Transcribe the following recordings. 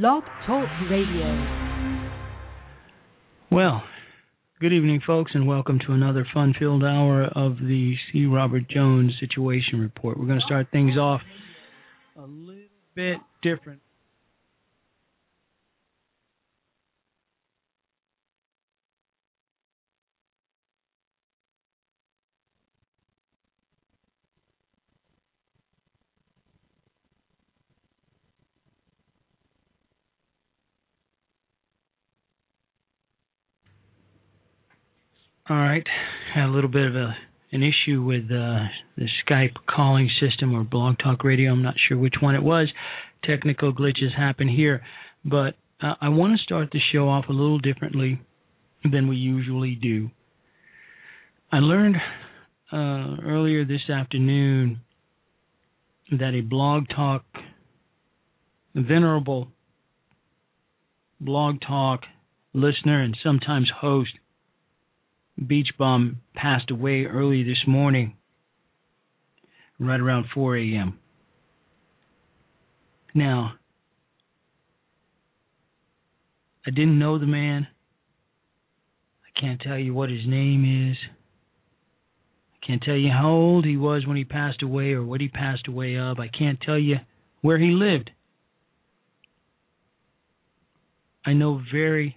Blog Talk Radio. Well, good evening, folks, and welcome to another fun filled hour of the C. Robert Jones Situation Report. We're going to start things off a little bit different. All right, had a little bit of a an issue with uh, the Skype calling system or Blog Talk Radio. I'm not sure which one it was. Technical glitches happen here, but uh, I want to start the show off a little differently than we usually do. I learned uh, earlier this afternoon that a Blog Talk venerable Blog Talk listener and sometimes host Beach Bum passed away early this morning, right around 4 a.m. Now, I didn't know the man. I can't tell you what his name is. I can't tell you how old he was when he passed away or what he passed away of. I can't tell you where he lived. I know very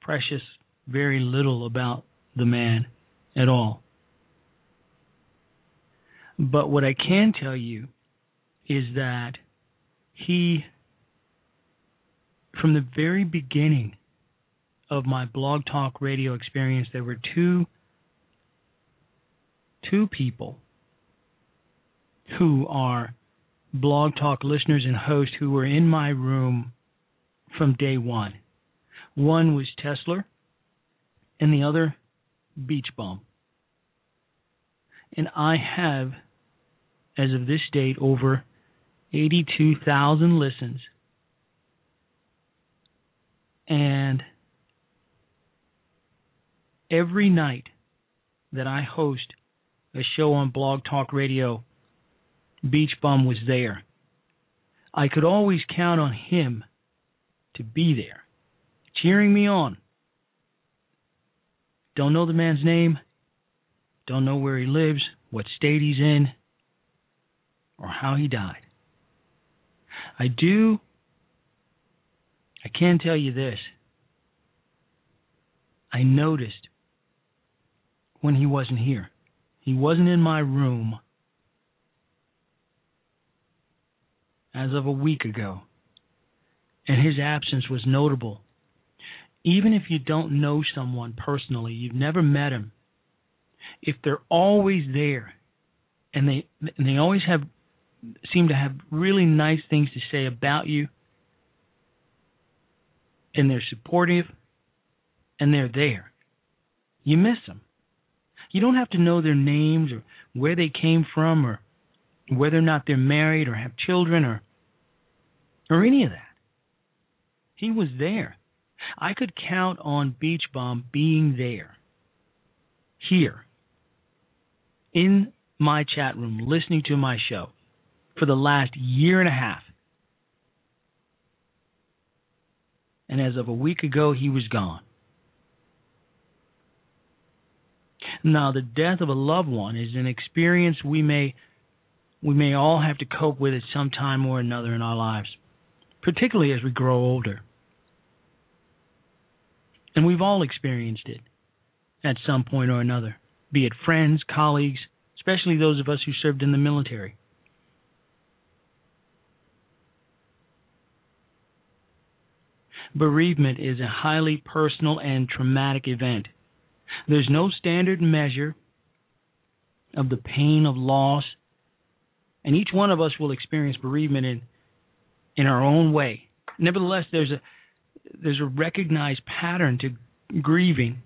precious very little about the man at all. But what I can tell you is that he, from the very beginning of my blog talk radio experience, there were two two people who are blog talk listeners and hosts who were in my room from day one. One was Tesla, and the other Beach Bum. And I have, as of this date, over 82,000 listens. And every night that I host a show on Blog Talk Radio, Beach Bum was there. I could always count on him to be there, cheering me on don't know the man's name. Don't know where he lives, what state he's in, or how he died. I do. I can tell you this. I noticed when he wasn't here. He wasn't in my room as of a week ago, and his absence was notable even if you don't know someone personally, you've never met them, if they're always there and they and they always have seem to have really nice things to say about you and they're supportive and they're there. You miss them. You don't have to know their names or where they came from or whether or not they're married or have children or or any of that. He was there. I could count on Beach Bum being there, here, in my chat room, listening to my show for the last year and a half. And as of a week ago, he was gone. Now, the death of a loved one is an experience we may we may all have to cope with at some time or another in our lives, particularly as we grow older. And we've all experienced it at some point or another, be it friends, colleagues, especially those of us who served in the military. Bereavement is a highly personal and traumatic event. There's no standard measure of the pain of loss, and each one of us will experience bereavement in in our own way. Nevertheless, there's a there's a recognized pattern to grieving.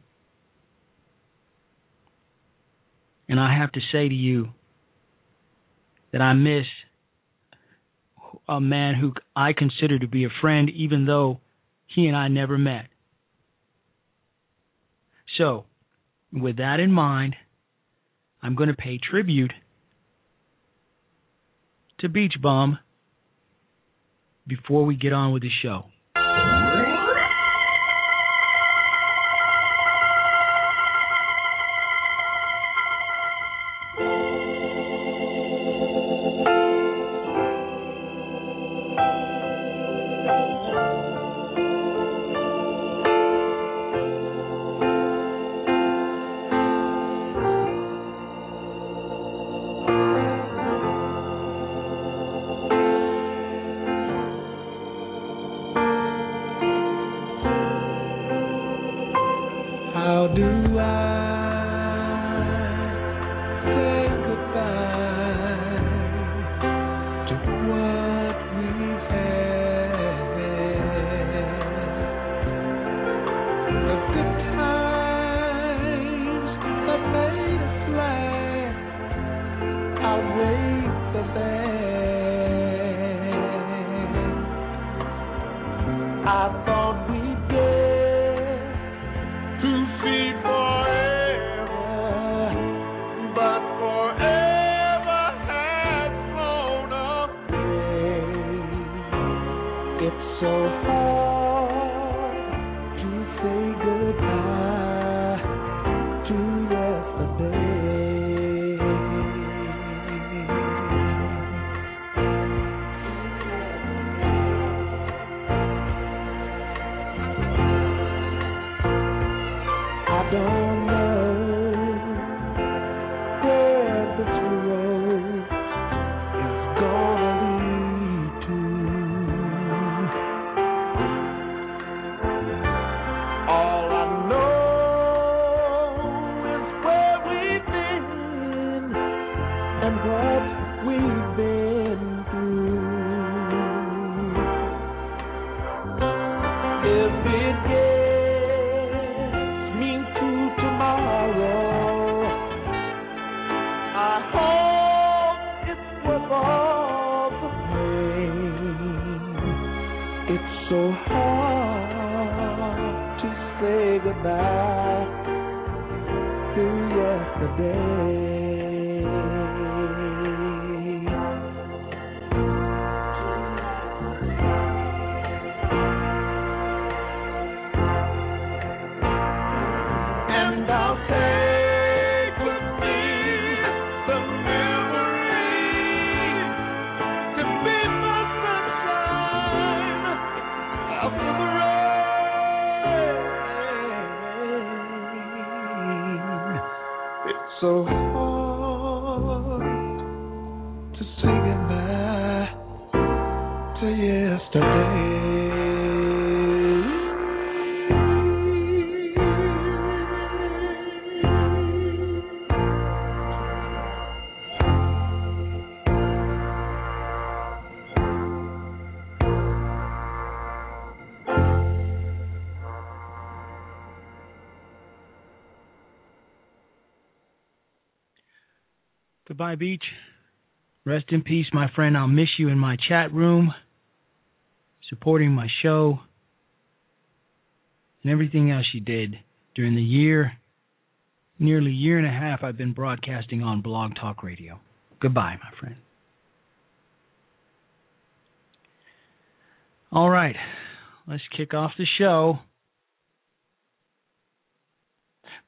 And I have to say to you that I miss a man who I consider to be a friend, even though he and I never met. So, with that in mind, I'm going to pay tribute to Beach Bum before we get on with the show. So Goodbye, Beach. Rest in peace, my friend. I'll miss you in my chat room, supporting my show, and everything else you did during the year, nearly year and a half I've been broadcasting on Blog Talk Radio. Goodbye, my friend. All right, let's kick off the show.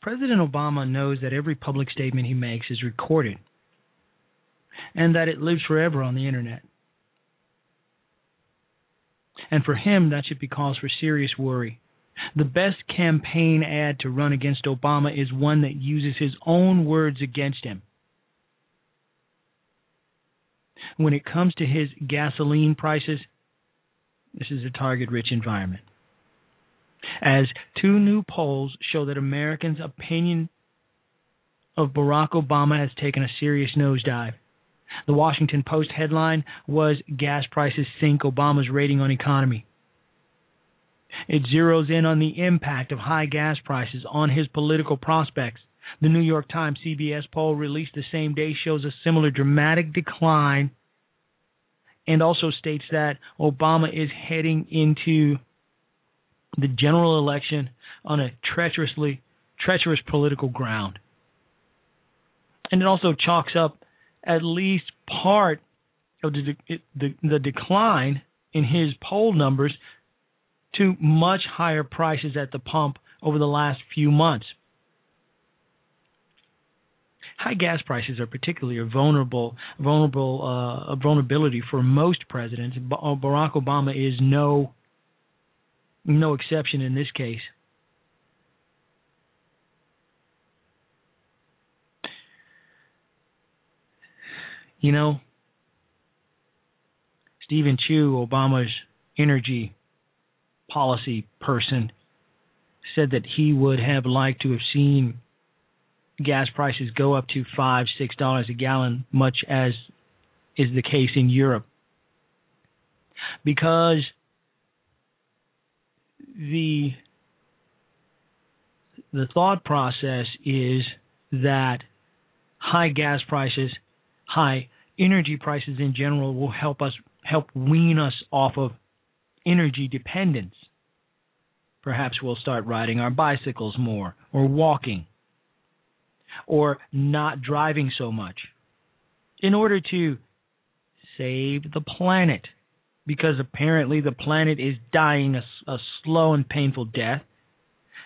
President Obama knows that every public statement he makes is recorded and that it lives forever on the internet. And for him, that should be cause for serious worry. The best campaign ad to run against Obama is one that uses his own words against him. When it comes to his gasoline prices, this is a target rich environment. As two new polls show that Americans' opinion of Barack Obama has taken a serious nosedive. The Washington Post headline was Gas Prices Sink Obama's Rating on Economy. It zeroes in on the impact of high gas prices on his political prospects. The New York Times CBS poll released the same day shows a similar dramatic decline and also states that Obama is heading into the general election on a treacherously treacherous political ground. And it also chalks up at least part of the, the, the decline in his poll numbers to much higher prices at the pump over the last few months. High gas prices are particularly a vulnerable, vulnerable uh, a vulnerability for most presidents. Barack Obama is no no exception in this case. You know, Steven Chu, Obama's energy policy person, said that he would have liked to have seen gas prices go up to five, six dollars a gallon, much as is the case in Europe. Because the the thought process is that high gas prices, high energy prices in general will help us help wean us off of energy dependence. Perhaps we'll start riding our bicycles more or walking or not driving so much in order to save the planet because apparently the planet is dying a, a, slow and painful death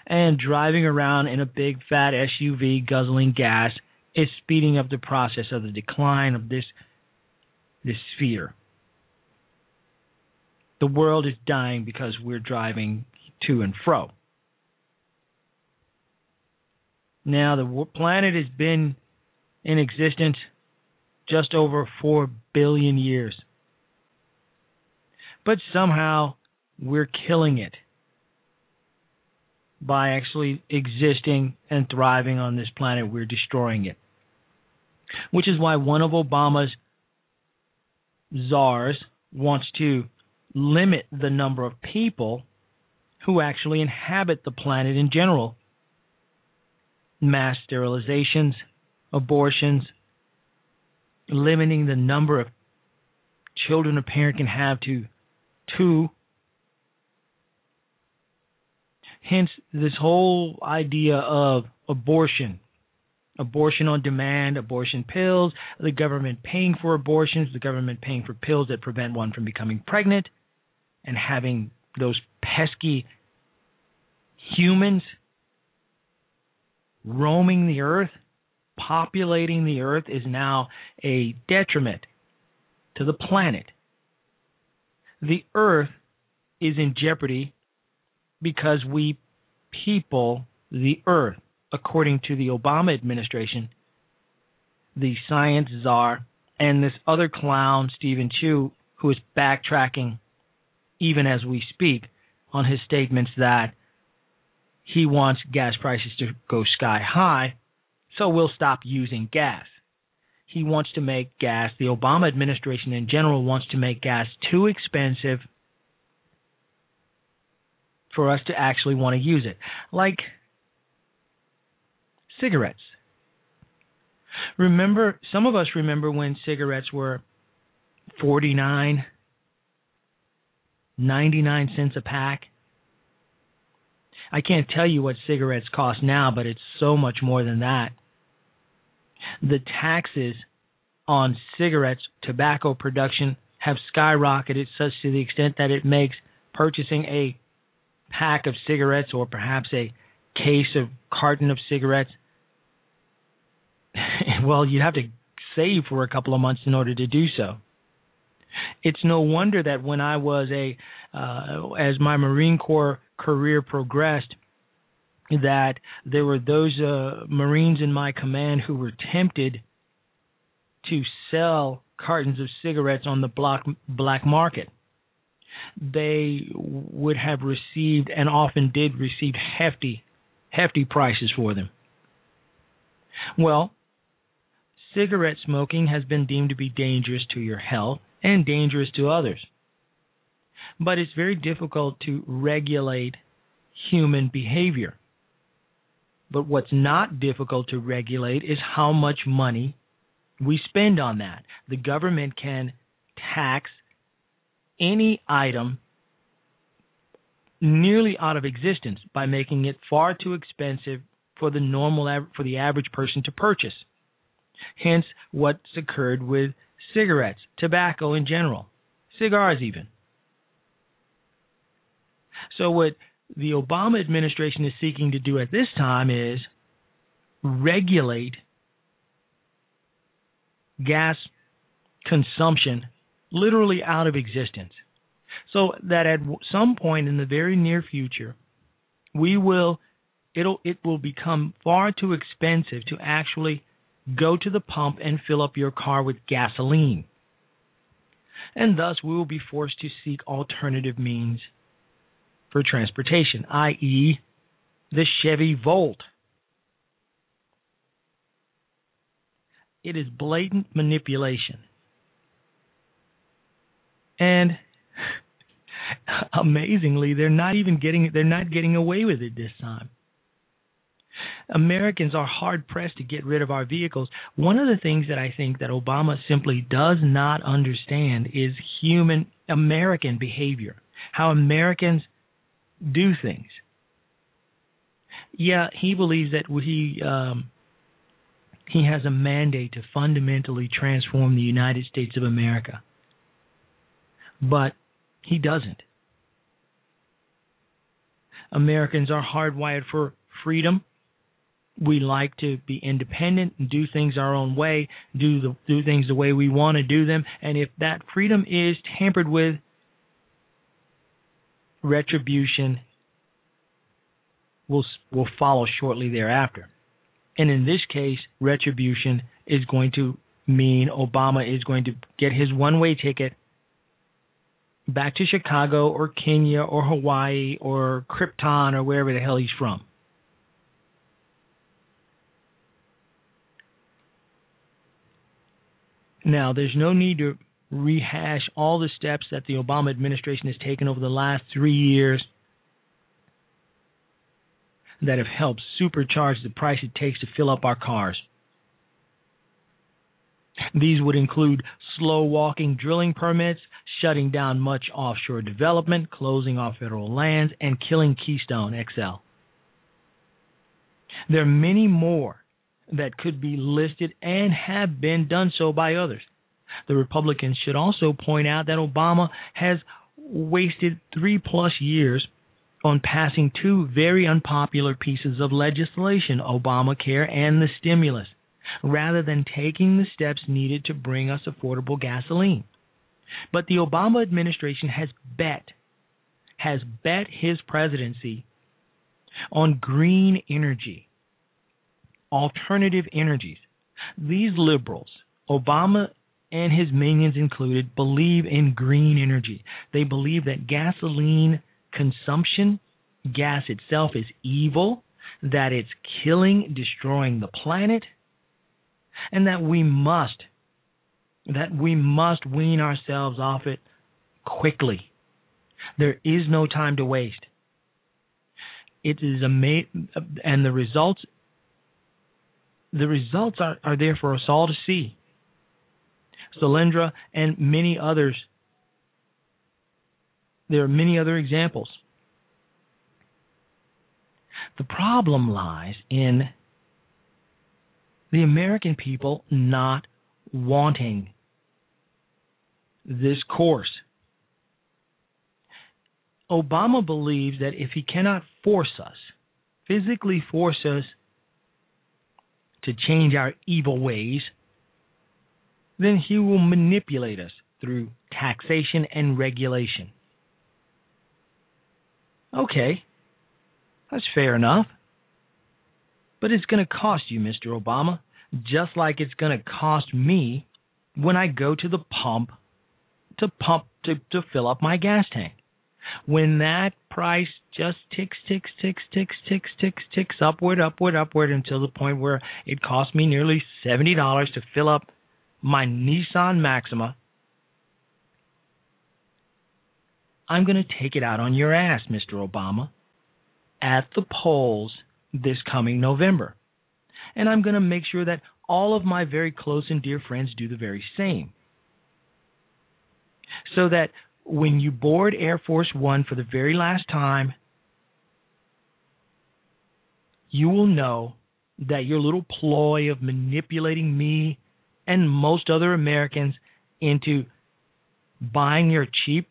and driving around in a big fat SUV guzzling gas is speeding up the process of the decline of this this sphere. The world is dying because we're driving to and fro. Now, the planet has been in existence just over 4 billion years. But somehow we're killing it by actually existing and thriving on this planet. We're destroying it. Which is why one of Obama's czars wants to limit the number of people who actually inhabit the planet in general. Mass sterilizations, abortions, limiting the number of children a parent can have to two. Hence, this whole idea of abortion abortion on demand, abortion pills, the government paying for abortions, the government paying for pills that prevent one from becoming pregnant, and having those pesky humans roaming the earth, populating the earth, is now a detriment to the planet. The earth is in jeopardy because we people the earth according to the Obama administration, the science czar, and this other clown, Steven Chu, who is backtracking even as we speak on his statements that he wants gas prices to go sky high, so we'll stop using gas. He wants to make gas, the Obama administration in general wants to make gas too expensive for us to actually want to use it. Like cigarettes. Remember, some of us remember when cigarettes were 49, 99 cents a pack. I can't tell you what cigarettes cost now, but it's so much more than that. The taxes on cigarettes, tobacco production have skyrocketed such to the extent that it makes purchasing a pack of cigarettes or perhaps a case of carton of cigarettes well, you'd have to save for a couple of months in order to do so. It's no wonder that when I was a, uh, as my Marine Corps career progressed, that there were those uh, Marines in my command who were tempted to sell cartons of cigarettes on the black black market. They would have received and often did receive hefty, hefty prices for them. Well, cigarette smoking has been deemed to be dangerous to your health and dangerous to others. But it's very difficult to regulate human behavior. But what's not difficult to regulate is how much money we spend on that. The government can tax any item nearly out of existence by making it far too expensive for the normal for the average person to purchase. Hence, what's occurred with cigarettes, tobacco in general, cigars even. So what the Obama administration is seeking to do at this time is regulate gas consumption literally out of existence. So that at some point in the very near future, we will it'll it will become far too expensive to actually go to the pump and fill up your car with gasoline. And thus we will be forced to seek alternative means for transportation, i.e., the Chevy Volt. It is blatant manipulation. And amazingly, they're not even getting they're not getting away with it this time. Americans are hard pressed to get rid of our vehicles. One of the things that I think that Obama simply does not understand is human American behavior, how Americans do things. Yeah, he believes that he um, he has a mandate to fundamentally transform the United States of America, but he doesn't. Americans are hardwired for freedom. We like to be independent and do things our own way, do the do things the way we want to do them, and if that freedom is tampered with, retribution will will follow shortly thereafter. And in this case, retribution is going to mean Obama is going to get his one-way ticket back to Chicago or Kenya or Hawaii or Krypton or wherever the hell he's from. Now, there's no need to rehash all the steps that the Obama administration has taken over the last three years that have helped supercharge the price it takes to fill up our cars. These would include slow walking drilling permits, shutting down much offshore development, closing off federal lands, and killing Keystone XL. There are many more that could be listed and have been done so by others. The Republicans should also point out that Obama has wasted three plus years on passing two very unpopular pieces of legislation, Obamacare and the stimulus, rather than taking the steps needed to bring us affordable gasoline. But the Obama administration has bet, has bet his presidency on green energy, alternative energies. These liberals, Obama and his minions included, believe in green energy. They believe that gasoline consumption, gas itself, is evil, that it's killing, destroying the planet, and that we must that we must wean ourselves off it quickly. There is no time to waste. It is amazing, and the results the results are, are there for us all to see. Solyndra, and many others. There are many other examples. The problem lies in the American people not wanting this course. Obama believes that if he cannot force us, physically force us to change our evil ways, then he will manipulate us through taxation and regulation. Okay, that's fair enough. But it's going to cost you, Mr. Obama, just like it's going to cost me when I go to the pump to pump to, to fill up my gas tank. When that price just ticks, ticks, ticks, ticks, ticks, ticks, ticks upward, upward, upward until the point where it costs me nearly seventy dollars to fill up my Nissan Maxima, I'm going to take it out on your ass, Mr. Obama, at the polls this coming November. And I'm going to make sure that all of my very close and dear friends do the very same. So that when you board Air Force One for the very last time, you will know that your little ploy of manipulating me and most other Americans into buying your cheap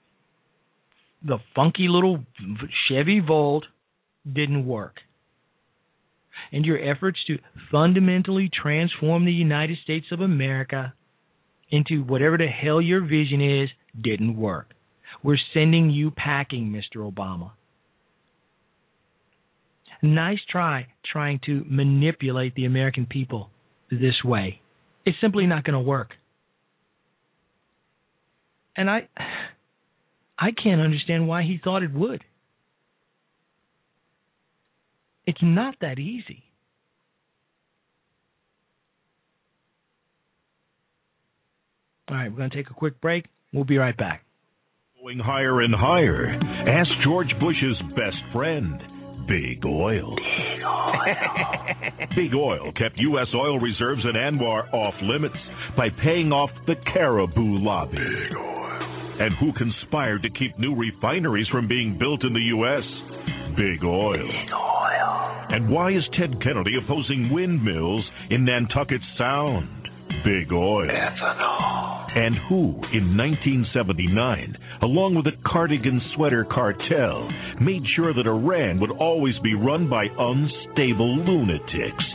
the funky little Chevy Volt didn't work. And your efforts to fundamentally transform the United States of America into whatever the hell your vision is didn't work. We're sending you packing, Mr. Obama. Nice try trying to manipulate the American people this way. It's simply not going to work. And I I can't understand why he thought it would. It's not that easy. All right, we're going to take a quick break. We'll be right back. Going higher and higher. Ask George Bush's best friend, Big Oil. Big Oil. Big Oil kept U.S. oil reserves in ANWR off limits by paying off the Caribou lobby. Big Oil. And who conspired to keep new refineries from being built in the U.S.? Big Oil. Big Oil. And why is Ted Kennedy opposing windmills in Nantucket Sound? Big Oil. Ethanol. And who, in 1979, along with the cardigan sweater cartel, made sure that Iran would always be run by unstable lunatics?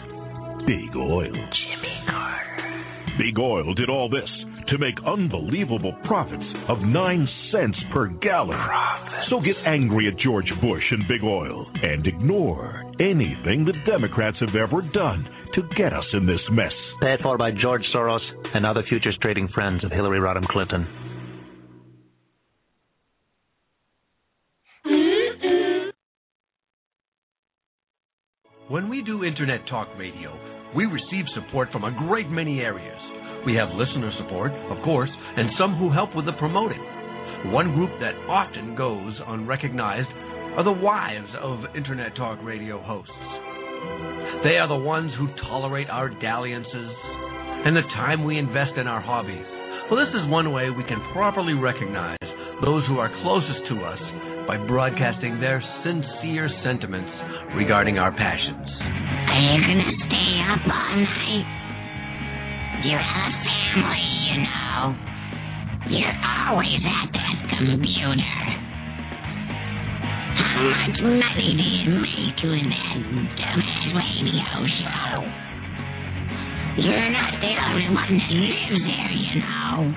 Big Oil. Jimmy Carter. Big Oil did all this to make unbelievable profits of 9 cents per gallon. Profits. So get angry at George Bush and Big Oil and ignore anything the Democrats have ever done to get us in this mess. Paid for by George Soros and other futures trading friends of Hillary Rodham Clinton. When we do Internet Talk Radio, we receive support from a great many areas. We have listener support, of course, and some who help with the promoting. One group that often goes unrecognized are the wives of Internet Talk Radio hosts. They are the ones who tolerate our dalliances and the time we invest in our hobbies. Well, this is one way we can properly recognize those who are closest to us by broadcasting their sincere sentiments regarding our passions. Are you gonna stay up all night? You have family, you know. You're always at that computer. How much money you make doing that dumbass radio show? You're not the only one that lives there, you know.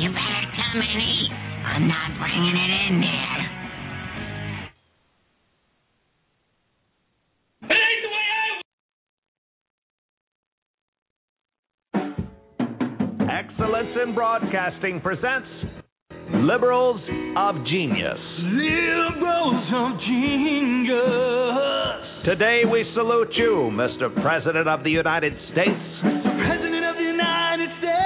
You better come and eat. I'm not bringing it in there. Excellence in Broadcasting presents Liberals of Genius. Liberals of genius. Today we salute you, Mr. President of the United States. President of the United States.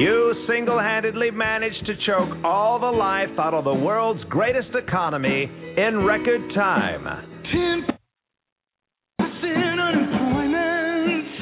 You single handedly managed to choke all the life out of the world's greatest economy in record time. 10%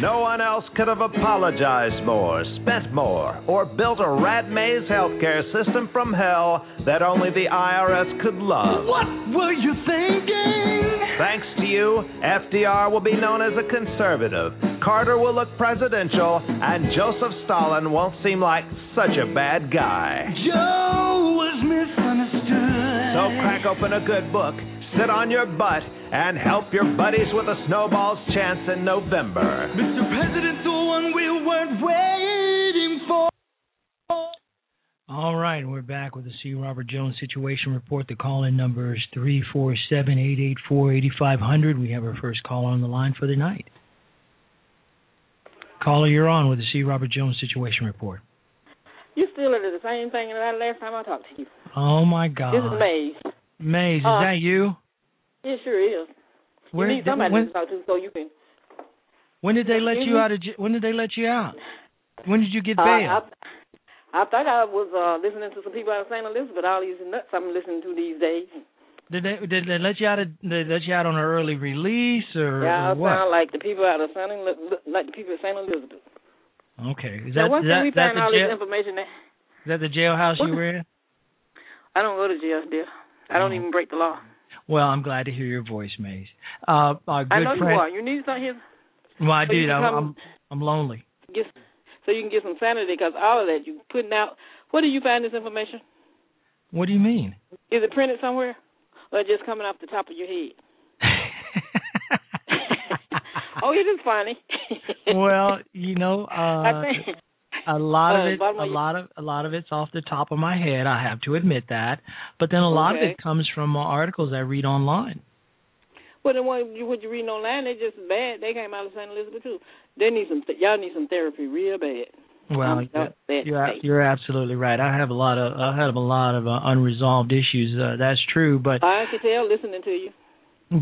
No one else could have apologized more, spent more, or built a rat maze healthcare system from hell that only the IRS could love. What were you thinking? Thanks to you, FDR will be known as a conservative. Carter will look presidential, and Joseph Stalin won't seem like such a bad guy. Joe was misunderstood. So crack open a good book, sit on your butt, and help your buddies with a snowball's chance in November. Mr. President, the one we weren't waiting for. All right, we're back with the C. Robert Jones Situation Report. The call-in number is three four seven eight eight four eighty five hundred. We have our first caller on the line for the night. Caller, you're on with the C. Robert Jones Situation Report. You still into the same thing that last time I talked to you. Oh my God, This is Maze. Maze, is Uh, that you? It sure is. You need somebody when- to talk to so you can. When did they let you out of? When did they let you out? When did you get Uh, bail? I, I thought I was uh, listening to some people out of St. Elizabeth. All these nuts I'm listening to these days. Did they did they let you out? Of, did they let you out on an early release or, yeah, or I what? sound like the people out of St. Like the people at St. Elizabeth. Okay, is now, that once is that, we find the all jail, this information, that is that the jailhouse you were in? I don't go to jail, dear. I don't Oh. even break the law. Well, I'm glad to hear your voice, Maze. Uh, our good I know friend. you are. You need here. Well, I So did. I'm, I'm I'm lonely. Get, so you can get some sanity because all of that you putting out. Where do you find this information? What do you mean? Is it printed somewhere, or just coming off the top of your head? oh, it is funny. well, you know, I uh, think a lot of it, bottom a lot of a lot of it's off the top of my head. I have to admit that, but then a lot of it comes from uh, articles I read online. Well, then what you what you reading online? They just bad. They came out of St. Elizabeth too. They need some. Th- y'all need some therapy real bad. Well, I'm you're, upset you're, you're absolutely right. I have a lot of I have a lot of uh, unresolved issues. Uh, that's true, but I can tell listening to you.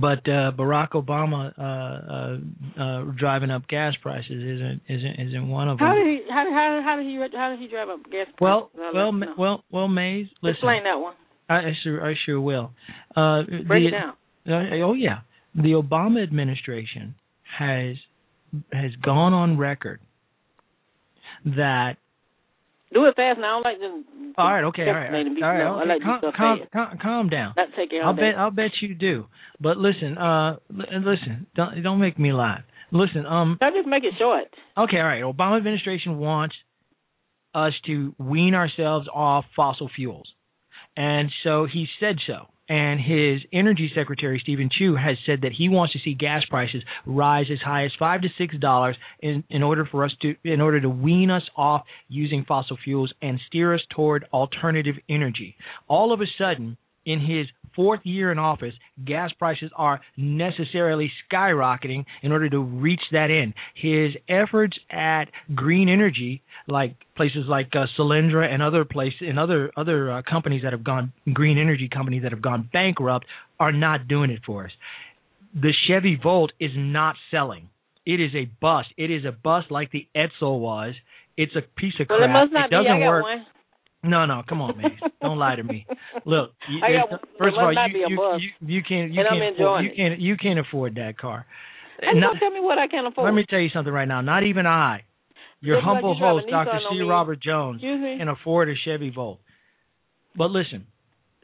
But uh, Barack Obama uh, uh, uh, driving up gas prices isn't isn't isn't one of them. How did he? How did how, how did he? How did he drive up gas? well, prices? Well, know. well, well, Maze. Listen, Explain that one. I, I sure I sure will. Uh, Break the, it down. Uh, oh yeah, the Obama administration has has gone on record that. Do it fast now. I don't like to. All right, okay, all right, all right. All right slow. I like calm, calm, calm, calm down. Not care I'll day. bet I'll bet you do. But listen, uh, listen, don't don't make me laugh. Listen, um, I just make it short. okay, all right. Obama administration wants us to wean ourselves off fossil fuels, and so he said so. And his energy secretary Steven Chu has said that he wants to see gas prices rise as high as five to six dollars in in order for us to in order to wean us off using fossil fuels and steer us toward alternative energy. All of a sudden, in his fourth year in office, gas prices are necessarily skyrocketing in order to reach that end. His efforts at green energy, like places like uh, Solyndra and other places and other other uh, companies that have gone green energy companies that have gone bankrupt, are not doing it for us. The Chevy Volt is not selling. It is a bust. It is a bust like the Edsel was. It's a piece of Well, crap. it must not be. doesn't work. one. No, no, come on, man. Don't lie to me. Look, you, got- first of all, you, you, you you can't you can't afford, you can't you can't afford that car. And Not- don't tell me what I can afford. let me tell you something right now. Not even I, your Just humble host, Dr. C. Robert Jones, can afford a Chevy Volt. But listen,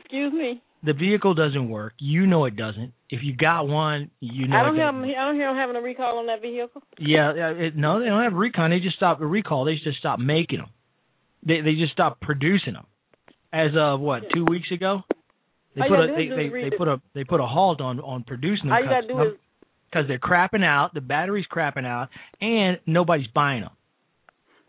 Excuse me. the vehicle doesn't work. You know it doesn't. If you got one, you know I don't it hear. doesn't. I don't hear them having a recall on that vehicle. Yeah, it, no, they don't have a recon. They just stopped the recall. They just stopped making them. They they just stopped producing them. As of what two weeks ago, they All put a they, they, they put a they put a halt on on producing them. All you gotta do is because they're crapping out. The battery's crapping out, and nobody's buying them.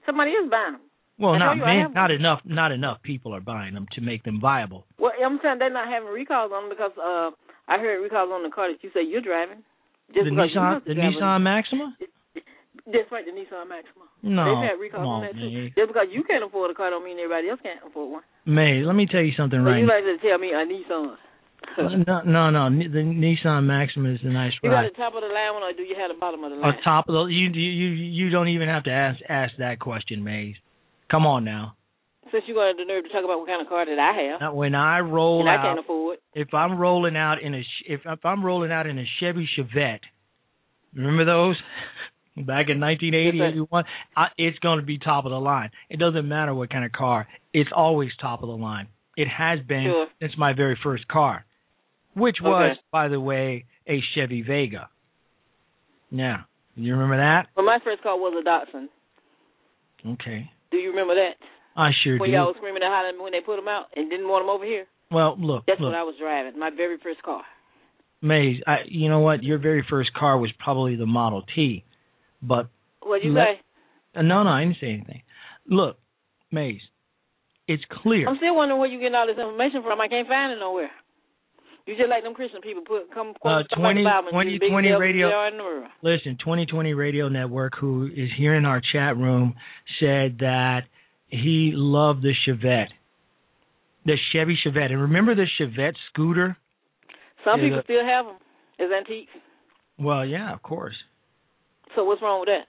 somebody is buying them. Well, I not you man, not enough. Not enough people are buying them to make them viable. Well, I'm saying they're not having recalls on them because uh, I heard recalls on the car that you say you're driving. Just the Nissan, the Nissan Maxima. That's right, the Nissan Maxima. No, They've had recalls on on, that too. man. Just because you can't afford a car don't mean everybody else can't afford one. May, let me tell you something right you like to tell me a Nissan. No, no, no. The Nissan Maxima is a nice You got the top of the line one or do you have the bottom of the On line? top of the, you, you, you, you don't even have to ask ask that question, Maze. Come on now. Since you got the nerve to talk about what kind of car that I have, Now, when I roll and I can't afford. if I'm rolling out in a sh- if if I'm rolling out in a Chevy Chevette, remember those back in 1980, Yes, sir. 81? I, it's going to be top of the line. It doesn't matter what kind of car. It's always top of the line. It has been Sure. since my very first car, which was, Okay. by the way, a Chevy Vega. Yeah, you remember that? Well, my first car was a Datsun. Okay, Do you remember that? I sure when do. y'all was screaming and hollering when they put them out and didn't want them over here. Well, look, That's look, what I was driving. My very first car. Maze. I, you know what? Your very first car was probably the Model T, but What'd you Let- say? Uh, No, no, I didn't say anything. Look, Maze, it's clear. I'm still wondering where you getting all this information from. I can't find it nowhere. You just like them Christian people put come Uh, quote stuff 20 like the Bible and 20 use big 20 devils radio- are in the world. Listen, 2020 Radio Network, who is here in our chat room, said that he loved the Chevette, the Chevy Chevette. And remember the Chevette scooter? Some people still have them as antiques. Well, yeah, of course. So what's wrong with that?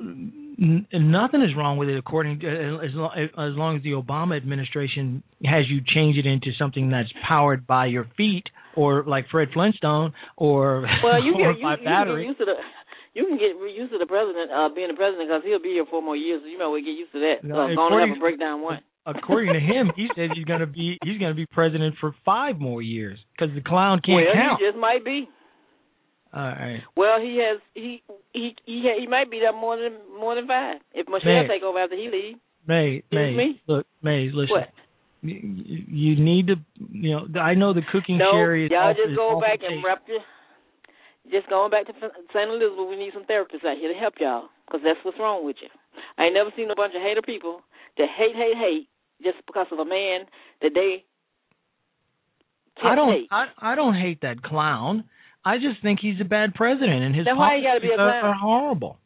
N- nothing is wrong with it, according to as long, as long as the Obama administration has you change it into something that's powered by your feet, or like Fred Flintstone, or Well, you or get you, by you can get used to the you can get used to the president uh, being the president because he'll be here four more years. So you might well get used to that. No, uh, going to have a breakdown one. according to him, he says he's going to be he's going to be president for five more years because the clown can't well, count. he just might be. All right, Well, he has he he he he might be there more than more than five if Michelle take over after he leaves. May May me? look May listen. What? you, you need to, you know, I know the cooking no, sherry is y'all just go back and wrap your. Just going back to St. Elizabeth, we need some therapists out here to help y'all, because that's what's wrong with you. I ain't never seen a bunch of hater people that hate, hate, hate just because of a man that they I don't, hate. I, I don't hate that clown. I just think he's a bad president, and his Then why you gotta be a policies are- are horrible.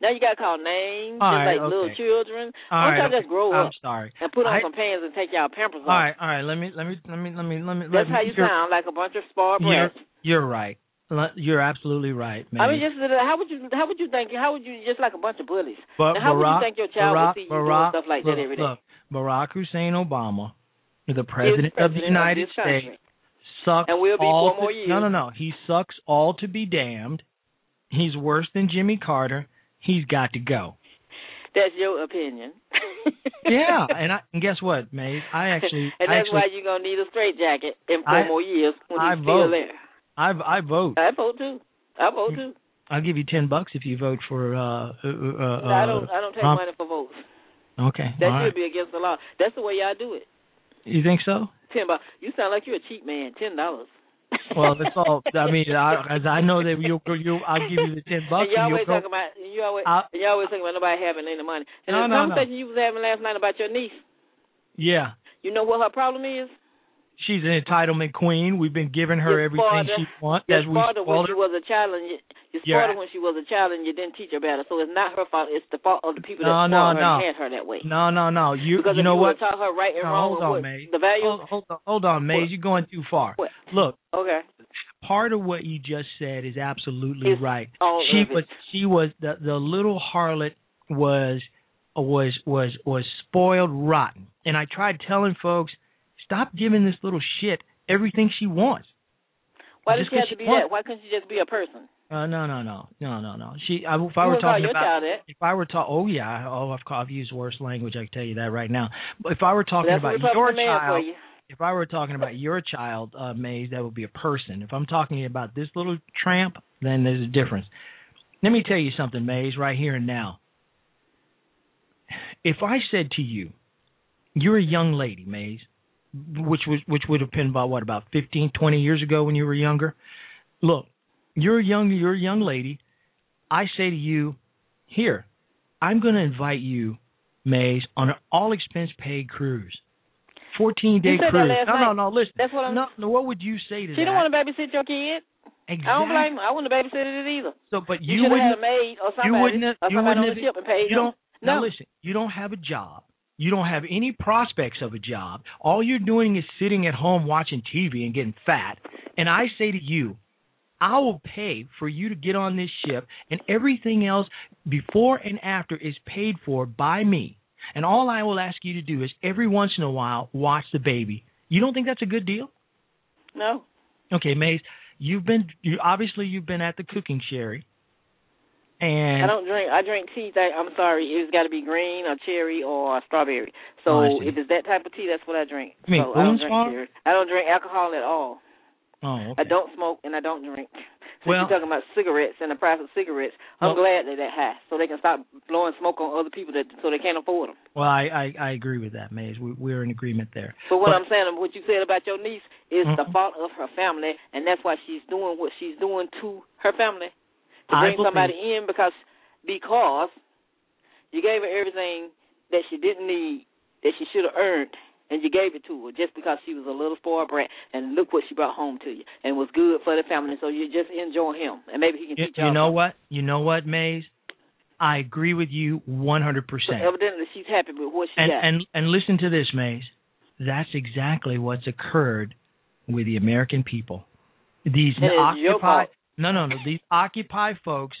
Now you got to call names, All just right, like little children. All don't y'all okay. just grow I'm up sorry. and put on I- some pants and take y'all pampers off? right, all right. Let me, let me, let me, let me, let me. That's let me how you sound, like a bunch of spoiled You're, brats. you're right. You're absolutely right, man. I mean, just how would you how would you think how would you just like a bunch of bullies? But now, how Barack, would you think your child Barack, would see you Barack, doing stuff like look, that every day? Look, Barack Hussein Obama, the He is president, of the United. States, sucks And will be all for more years. No, no, no. He sucks all to be damned. He's worse than Jimmy Carter. He's got to go. That's your opinion. Yeah, and I and guess what, Maze? I actually, and I that's actually, why you're gonna need a straitjacket in four I- more years when I he's vote. still there. I, I vote. I vote too. I vote too. I'll give you ten bucks if you vote for. uh uh, uh, No, I don't. I don't take money for votes. Okay, That should right. be against the law. That's the way y'all do it. You think so? Ten bucks. You sound like you're a cheap man. Ten dollars. Well, that's all. I mean, I, as I know that you, you, I'll give you the ten bucks. and you always talking about you always you always talking about nobody having any money. And No, the no, no. conversation you was having last night about your niece, yeah, you know what her problem is? She's an entitlement queen. We've been giving her Your everything father- she wants. Your As we father when she was a child and you, you Yeah. spoiled her when she was a child and you didn't teach her better. So it's not her fault. It's the fault of the people No, that no, no. and had her that way. No, no, no. You, because you if know you what? taught her right and No, wrong hold on, what, Maze. the values. Hold, hold on, hold on, Maze. What? You're going too far. What? Look, Okay. part of what you just said is absolutely It's right. She was, she was the the little harlot was was was was spoiled rotten. And I tried telling folks, stop giving this little shit everything she wants. Why does she have to be wants- that? Why couldn't she just be a person? Uh, no, no, no, no, no, no. She, I, if I You were talking about, if I were talking, oh yeah, oh I've, I've used worse language. I can tell you that right now. But if I were talking about your Republican man for child, you. if I were talking about your child, uh, Maze, that would be a person. If I'm talking about this little tramp, then there's a difference. Let me tell you something, Maze, right here and now. If I said to you, you're a young lady, Maze, which was which would have been about what about 15, 20 years ago when you were younger. Look, you're a young you're a young lady. I say to you, here, I'm going to invite you, Maze, on an all expense paid cruise. 14 day You cruise. no, no, night. no, listen. That's what I'm- no, no, what would you say to She that? She don't want to babysit your kid. exactly. I don't blame her. I wouldn't have babysitted it either. So, but You, you, have wouldn't a maid or somebody, you wouldn't have, or you somebody wouldn't on the have, ship and paid you them. don't now No. listen you don't have a job you don't have any prospects of a job. All you're doing is sitting at home watching tv and getting fat. And i say to you i will pay for you to get on this ship and everything else before and after is paid for by me. And all i will ask you to do is every once in a while watch the baby. You don't think that's a good deal? No. okay maze you've been you obviously you've been at the cooking sherry and I don't drink. I drink tea. That, I'm sorry. It's got to be green or cherry or strawberry. So Oh, if it's that type of tea, that's what I drink. You mean so I don't drink cherry. I don't drink alcohol at all. oh I don't smoke and I don't drink. So Well- you're talking about cigarettes and the price of cigarettes. I'm Well- glad they're that high, so they can stop blowing smoke on other people that so they can't afford them. Well, I, I, I agree with that, Maze. We, we're in agreement there. But what But- I'm saying, what you said about your niece, is the Mhm. fault of her family, and that's why she's doing what she's doing to her family to bring somebody in because because you gave her everything that she didn't need that she should have earned, and you gave it to her just because she was a little spoiled brat. And look what she brought home to you, and was good for the family. So you just enjoy him, and maybe he can You, teach you y'all know something. what? You know what, Maze? I agree with you 100%. So evidently, she's happy with what she And, got. and, and listen to this, Maze. That's exactly what's occurred with the American people. These And it's your Occupy. fault. No, no, no. These Occupy folks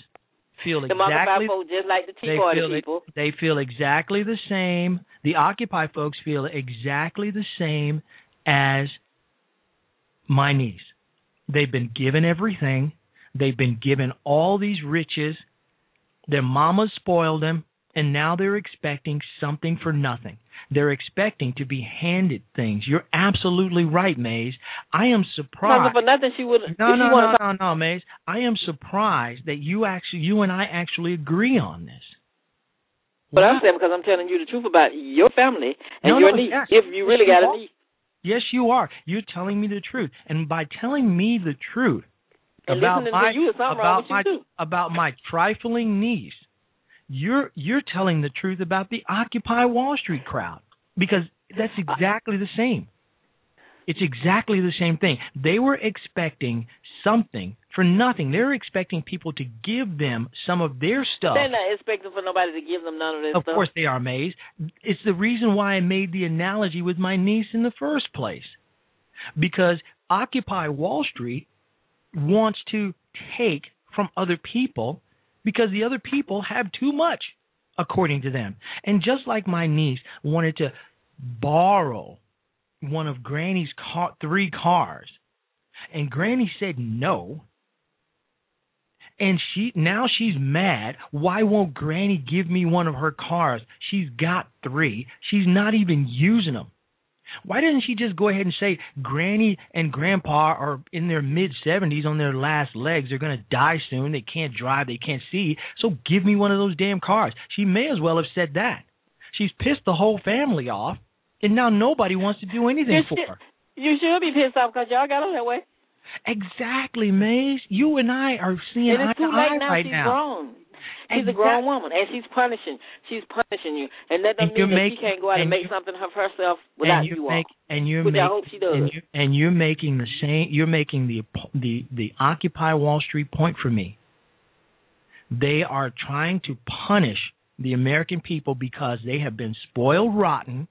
feel the exactly folk, just like the Tea they Party people. they feel exactly the same. The Occupy folks feel exactly the same as my niece. They've been given everything. They've been given all these riches. Their mamas spoiled them, and now they're expecting something for nothing. They're expecting to be handed things. You're absolutely right, Maze. I am surprised. For nothing, she would. No, no, no, no, no, Maze. I am surprised that you actually, you and I actually agree on this. But I'm saying because I'm telling you the truth about your family and No, your no, niece. If you really got a niece. Yes, you are. You're telling me the truth, and by telling me the truth And about listening my to you is something wrong about my about my trifling niece, you're you're telling the truth about the Occupy Wall Street crowd because that's exactly the same. It's exactly the same thing. They were expecting something for nothing. They're expecting people to give them some of their stuff. They're not expecting for nobody to give them none of this Of stuff. Of course they are, Maze. It's the reason why I made the analogy with my niece in the first place. Because Occupy Wall Street wants to take from other people because the other people have too much, according to them. And just like my niece wanted to borrow one of Granny's car, three cars, and Granny said no, and she now she's mad. Why won't Granny give me one of her cars? She's got three. She's not even using them. Why doesn't she just go ahead and say Granny and Grandpa are in their mid 70s on their last legs. They're going to die soon. They can't drive. They can't see. So give me one of those damn cars. She may as well have said that. She's pissed the whole family off, and now nobody wants to do anything You for should- her. You should be pissed off because y'all got her that way. Exactly, Maze. You and I are seeing and eye to eye now. right now. grown. She's a grown woman, and she's punishing. She's punishing you, and that And doesn't you're mean that she can't go out and, and make you- something of herself without and you you make, all. and you're Which I making, hope she does. And, you, and you're making the same. You're making the the the Occupy Wall Street point for me. They are trying to punish the American people because they have been spoiled rotten.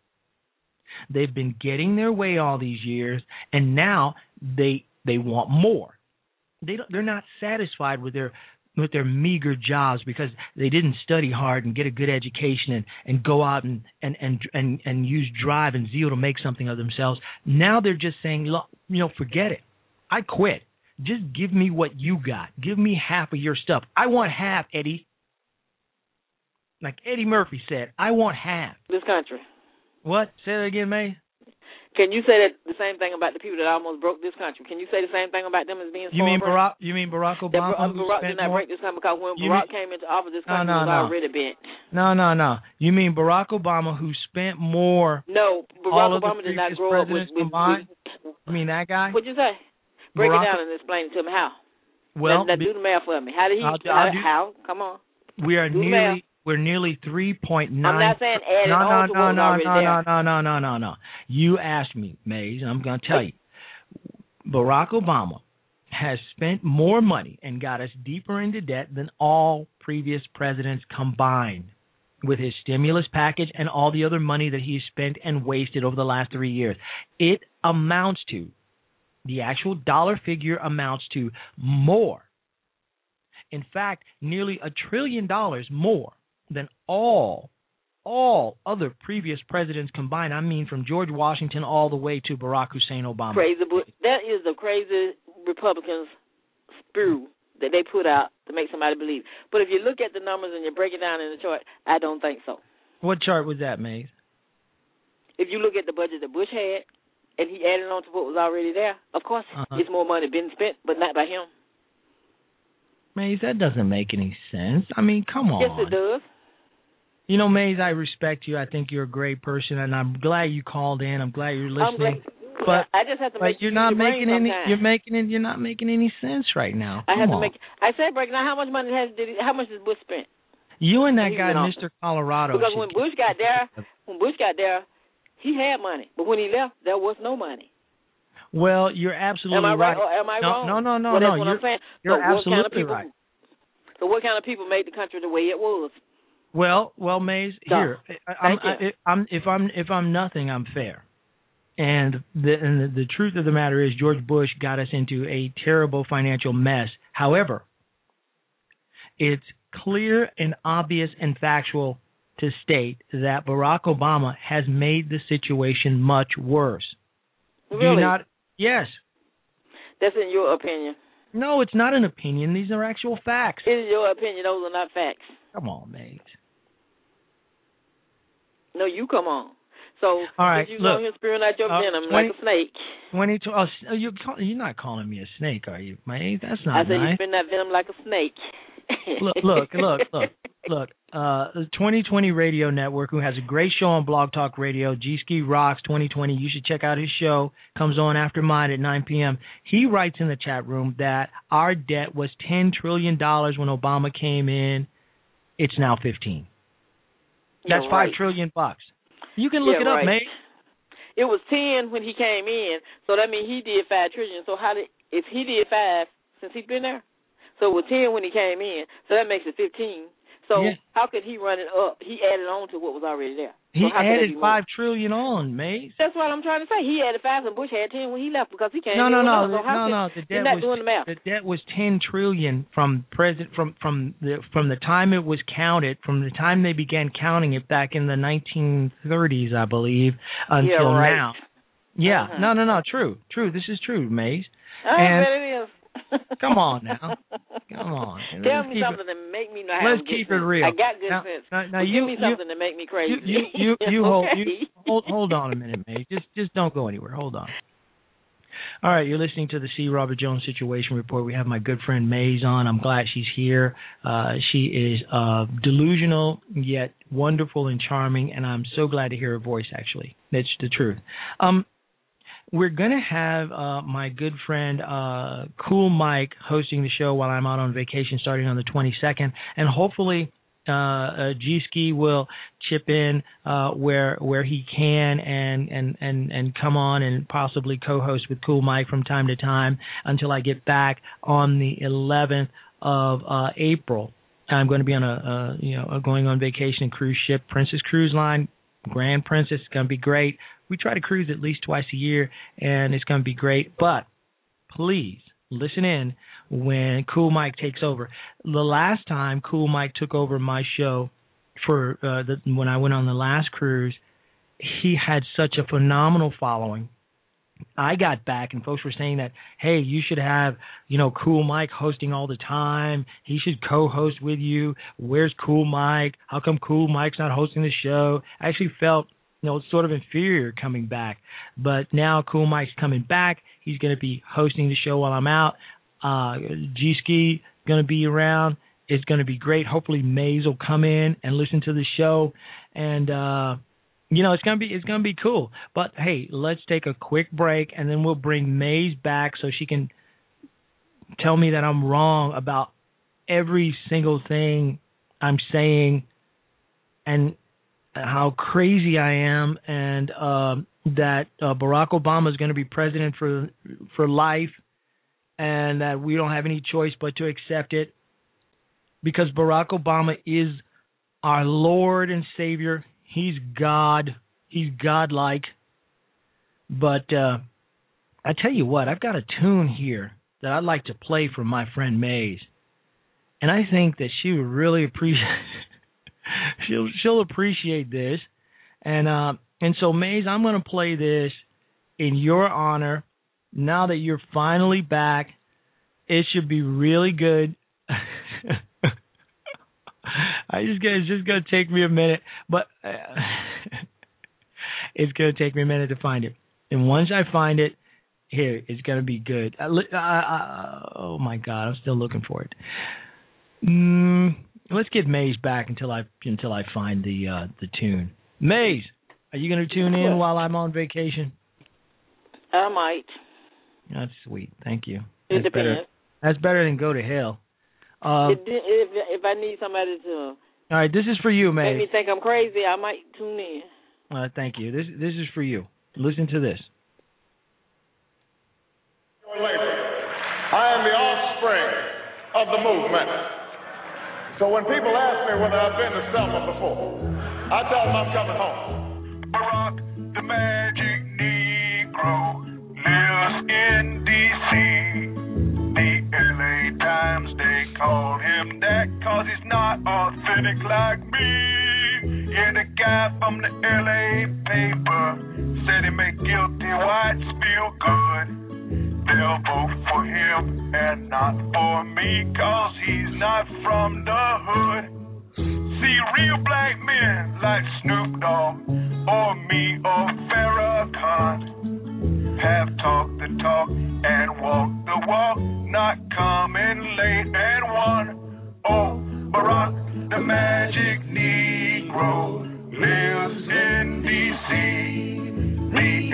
They've been getting their way all these years, and now they they want more. They don't, they're not satisfied with their with their meager jobs because they didn't study hard and get a good education and and go out and and and and, and use drive and zeal to make something of themselves. Now they're just saying, look, you know, forget it. I quit. Just give me what you got. Give me half of your stuff. I want half, Eddie. Like Eddie Murphy said, I want half. This country. What? Say that again, May. Can you say that the same thing about the people that almost broke this country? Can you say the same thing about them as being You mean Barack? You mean Barack That uh, Obama? Who Barack did not more- break this country because when You Barack mean- came into office, this country no, was no. already bent. No, no, no. You mean Barack Obama, who spent more? No, Barack All of the Obama did not grow up with. with, with You mean that guy? what'd you say? Break Barack- it down and explain it to me. How? Well, now, now do the math for me. How did he? I'll how, I'll do- how? Come on. we are do nearly. We're nearly three point nine. I'm not saying add it no, no, no, no, no, no, no, no, no, no, no. You asked me, Maze, and I'm going to tell you. Barack Obama has spent more money and got us deeper into debt than all previous presidents combined with his stimulus package and all the other money that he's spent and wasted over the last three years. It amounts to, the actual dollar figure amounts to more. In fact, nearly a trillion dollars more than all all other previous presidents combined. I mean, from George Washington all the way to Barack Hussein Obama. Crazy, that is the crazy Republicans spew that they put out to make somebody believe. But if you look at the numbers and you break it down in the chart, I don't think so. What chart was that, Maze? If you look at the budget that Bush had, and he added on to what was already there, of course, Uh-huh. it's more money been spent, but not by him. Maze, that doesn't make any sense. I mean, come on. Yes, it does. You know, Maze, I respect you. I think you're a great person, and I'm glad you called in. I'm glad you're I'm listening. glad- but I just have to make you're not making any. sometimes. You're making it. You're not making any sense right now. I have on. to make. I said break down how much money has did he, how much has Bush spent? you and that guy. Mr. Colorado. Because when Bush got there, when Bush got there, he had money, but when he left, there was no money. Well, you're absolutely am I right? right. Or am I no, wrong? no, no, no, well, no. That's what you're, I'm saying. you're so what kind of people? right. So what kind of people made the country the way it was? Well, well, Maze, So, here, I'm. I, I'm, if I'm if I'm nothing, I'm fair. And the and the, the truth of the matter is, George Bush got us into a terrible financial mess. However, it's clear and obvious and factual to state that Barack Obama has made the situation much worse. Do Really? not? Yes. That's in your opinion. No, it's not an opinion. These are actual facts. It is your opinion. Those are not facts. Come on, Maze. No, you come on. So All right, you look, go here spewing out your uh, venom 20 like a snake, When he, oh, oh, you call, you're not calling me a snake, are you, Maze? That's I not said you nice. spin that venom like a snake. look, look, look, look, look. Uh, 2020 Radio Network, who has a great show on Blog Talk Radio, G Ski Rocks 2020. You should check out his show. Comes on after mine at 9 p.m. He writes in the chat room that our debt was 10 trillion dollars when Obama came in. It's now 15. That's You're five right. trillion bucks. You can look it up, right. mate. It was ten when he came in, so that means he did five trillion. So how did if he did five since he's been there? So it was ten when he came in, so that makes it fifteen. So Yeah. how could he run it up? He added on to what was already there. He so that added more? five trillion on, mate. That's what I'm trying to say. He added five, and Bush had ten when he left because he came No, no, no. So no, no. The debt not was doing the math. the debt was ten trillion from present from from the from the time it was counted from the time they began counting it back in the 1930s, I believe, until yeah, right. now. Yeah, Uh-huh. no, no, no. True, true. This is true, Maze. I And- bet it is. Come on now. Come on. Tell Let's me keep it- something to make me know let's keep it real. I got good Now- sense. now- now But you- give me you- something to make me crazy. You you you, you hold you hold hold on a minute, mate. Just just don't go anywhere. Hold on. All right, you're listening to the C. Robert Jones Situation Report. We have my good friend Maze on. I'm glad she's here. Uh, she is uh, delusional yet wonderful and charming, and I'm so glad to hear her voice. Actually, that's the truth. Um, we're going to have uh, my good friend uh, Cool Mike hosting the show while I'm out on vacation starting on the 22nd, and hopefully uh, uh, G Ski will chip in uh, where where he can and, and, and, and come on and possibly co-host with Cool Mike from time to time until I get back on the 11th of uh, April. I'm going to be on a, a you know a going on vacation cruise ship Princess Cruise Line Grand Princess. It's going to be great. We try to cruise at least twice a year, and it's going to be great. But please listen in when Cool Mike takes over. The last time Cool Mike took over my show for uh, the, when I went on the last cruise, he had such a phenomenal following. I got back and folks were saying that, hey, you should have, you know, Cool Mike hosting all the time. He should co-host with you. Where's Cool Mike? How come Cool Mike's not hosting the show? I actually felt, you know, it's sort of inferior coming back. But now Cool Mike's coming back. He's going to be hosting the show while I'm out. Uh, G Ski going to be around. It's going to be great. Hopefully Maze will come in and listen to the show, and uh, you know it's going to be it's going to be cool. But hey, let's take a quick break, and then we'll bring Maze back so she can tell me that I'm wrong about every single thing I'm saying, and how crazy I am, and um, that uh, Barack Obama is going to be president for for life, and that we don't have any choice but to accept it, because Barack Obama is our Lord and Savior. He's God. He's godlike. But uh, I tell you what, I've got a tune here that I'd like to play for my friend Maze, and I think that she would really appreciate. She'll she'll appreciate this, and uh, and so Maze, I'm to play this in your honor. Now that you're finally back, it should be really good. I just it's just gonna take me a minute, but uh, it's gonna take me a minute to find it. And once I find it, here it's gonna be good. I, I, I, oh my God, I'm still looking for it. Mm, let's get Maze back until I until I find the uh, the tune. Maze, are you gonna tune in while I'm on vacation? I might. That's sweet. Thank you. It That's better. depends. That's better than go to hell. Uh, It, de- if if I need somebody to all right, this is for you, Maze. make me think I'm crazy, I might tune in. Uh, thank you. This this is for you. Listen to this. I am the offspring of the movement. So when people ask me whether I've been to Selma before, I tell them I'm coming home. Barack, the magic Negro, lives in D.C. The L.A. Times, they call him that cause he's not authentic like me. Yeah, the guy from the L.A. paper said he make guilty whites feel good. They'll vote for him and not for me, cause he's not from the hood. See, real black men like Snoop Dogg or me or Farrakhan have talked the talk and walked the walk, not coming late and one. Oh, Barack, the magic Negro lives in D.C. The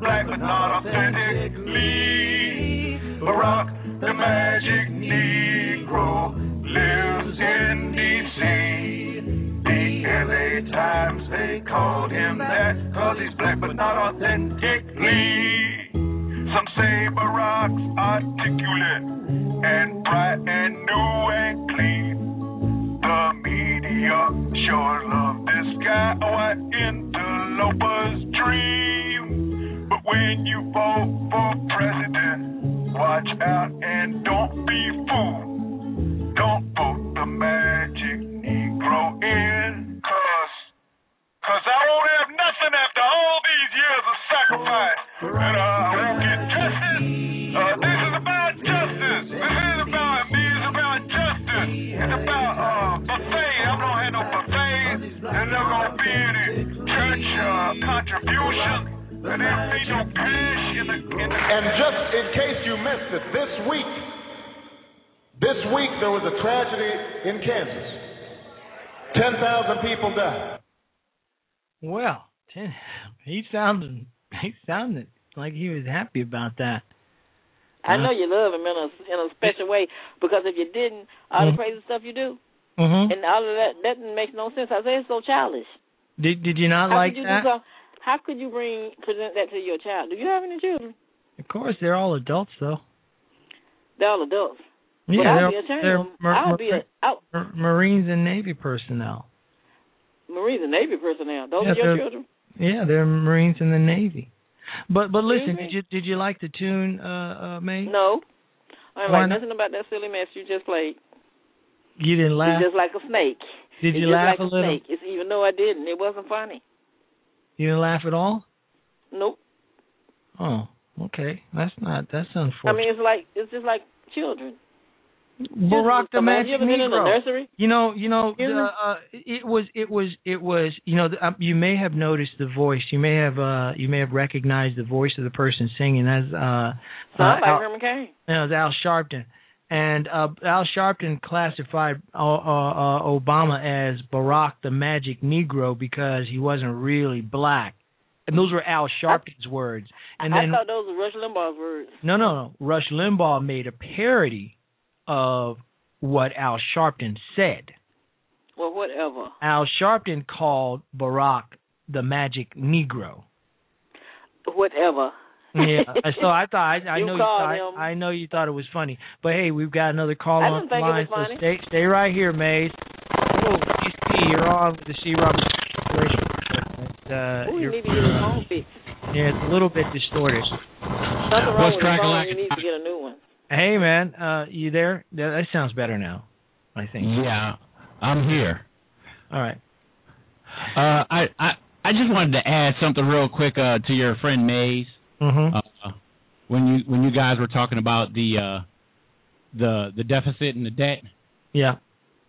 black but not authentically. Barack, the magic sounded he sounded like he was happy about that. I know you love him in a in a special way because if you didn't, all the crazy stuff you do Mm-hmm. and all of that that makes no sense. I say it's so childish. Did Did you not how like you that? some, How could you bring present that to your child? Do you have any children? Of course, they're all adults though. They're all adults. Yeah, they're, they're mar- be a mar- Marines and Navy personnel. Marines and Navy personnel. Those Yeah, are your children. Yeah, they're Marines in the Navy. But but listen, did you did you like the tune, uh, uh, May? No. I like nothing about that silly mess you just played. You didn't laugh. It's just like a snake. Did you laugh like a little? snake. It's even though I didn't, it wasn't funny. You didn't laugh at all? Nope. Oh, okay. That's not. That's unfortunate. I mean, it's like it's just like children. Barack the Magic you ever in the Negro. You know, you know, the, uh, it was, it was, it was. You know, the, uh, you may have noticed the voice. You may have, uh, you may have recognized the voice of the person singing as, uh, uh, Sounds like Al, Herman Cain. you know, Al Sharpton. And uh, Al Sharpton classified uh, uh, uh, Obama as Barack the Magic Negro because he wasn't really black, and those were Al Sharpton's words. And I then thought those were Rush Limbaugh's words. no, no, no. Rush Limbaugh made a parody of what Al Sharpton said. Well, whatever. Al Sharpton called Barack the Magic Negro. Whatever. Yeah, so I thought I, I You know you thought, him- I know you thought it was funny, but hey, we've got another call I on the line. So stay stay right here, Maze. Oh, DC, you're on with the C. Robert Corporation. Uh, Ooh, you need to get his home fixed. yeah, it's a little bit distorted. Something wrong with the phone. You need to get a new one. Hey, man, uh, you there? That, that sounds better now. I think. Yeah, I'm here. All right. Uh, I I I just wanted to add something real quick uh, to your friend Maze. Mm-hmm. Uh, when you when you guys were talking about the uh, the the deficit and the debt, Yeah.